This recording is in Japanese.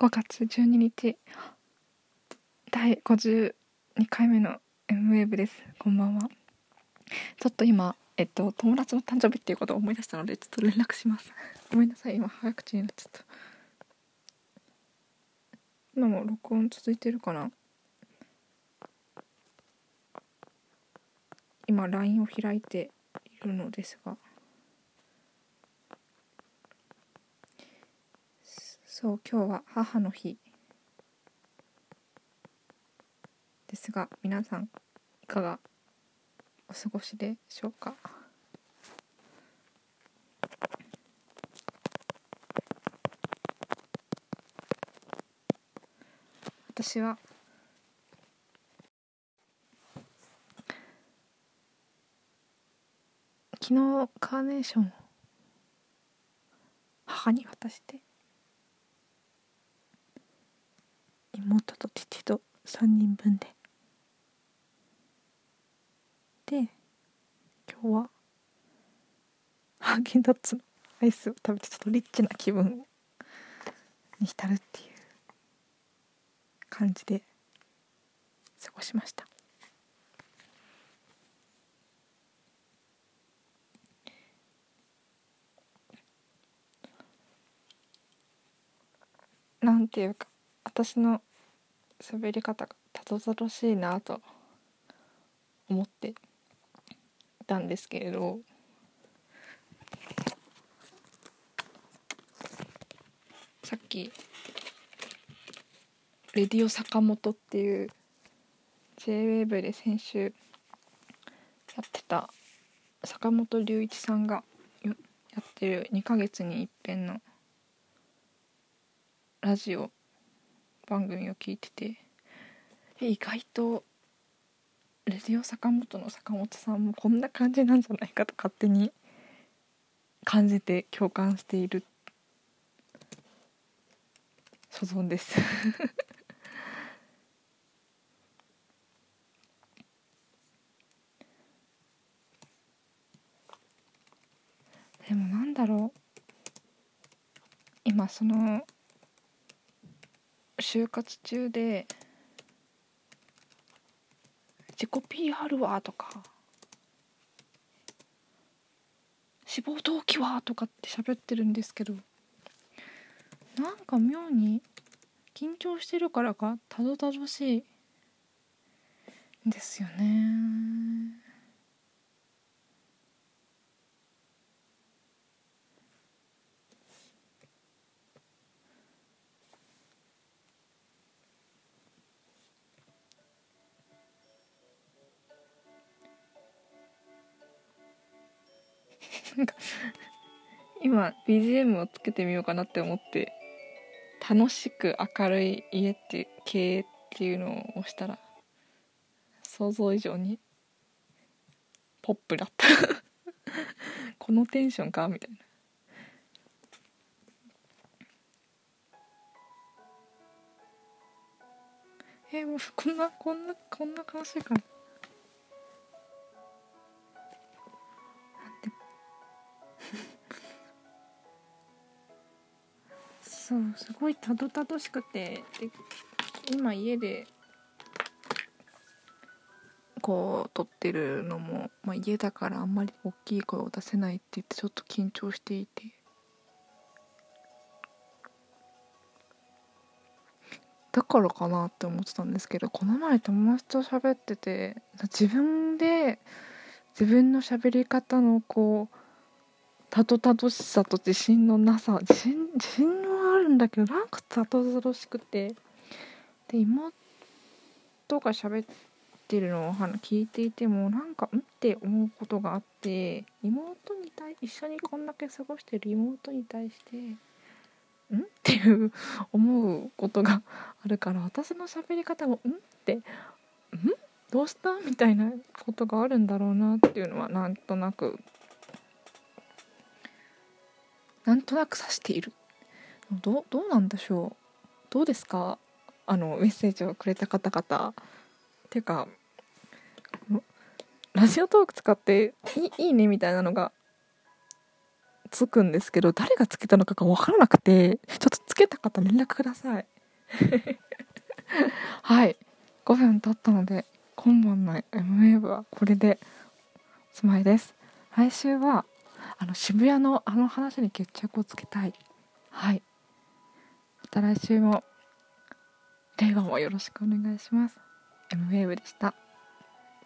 5月12日。第52回目の M ウェーブです。こんばんは。ちょっと今えっと友達の誕生日っていうことを思い出したのでちょっと連絡します。ごめんなさい。今早口になっちゃった。今も録音続いてるかな？今 LINE を開いているのですがそう今日は母の日。ですが皆さんいかがお過ごしでしょうか？私は昨日カーネーションを母に渡して妹と父と3人分で。で今日はハーゲンダッツのアイスを食べてちょっとリッチな気分に浸るっていう感じで過ごしました。なんていうか私の喋り方がたどたどしいなと思ってたんですけれど。さっき「レディオ坂本」っていう JWAVE で先週やってた坂本龍一さんがやってる2ヶ月に一遍のラジオ番組を聞いてて意外とレディオ坂本の坂本さんもこんな感じなんじゃないかと勝手に感じて共感している所存です。でもなんだろう。今その就活中で自己 PR はとか志望動機はとかって喋ってるんですけどなんか妙に緊張してるからかたどたどしいんですよね。なんか今 BGM をつけてみようかなって思って楽しく明るい家って経営っていうのを押したら想像以上にポップだった。このテンションかみたいな。えもうこんなこんなこんな悲しいかなそうすごいたどたどしくてで今家でこう撮ってるのも、まあ、家だからあんまり大きい声を出せないって言ってちょっと緊張していて。だからかなって思ってたんですけどこの前友達と喋ってて自分で自分の喋り方のこうたどたどしさと自信のなさ自信自信はあるんだけどなんかたどたどしくて。で妹が喋ってるのを聞いていてもなんかんって思うことがあって妹に対一緒にこんだけ過ごしてる妹に対してんっていう思うことがあるから私の喋り方もんってんどうしたみたいなことがあるんだろうなっていうのはなんとなくなんとなく指している。どどうなんでしょう？どうですか？あのメッセージをくれた方々。っていうかラジオトーク使っていいいねみたいなのがつくんですけど誰がつけたのかが分からなくてちょっとつけた方連絡ください。はい。5分経ったので今晩の M ウェーブはこれでおしまいです。来週はあの渋谷のあの話に決着をつけたい。はい。た来週も。令和もよろしくお願いします。M ウェーブでした。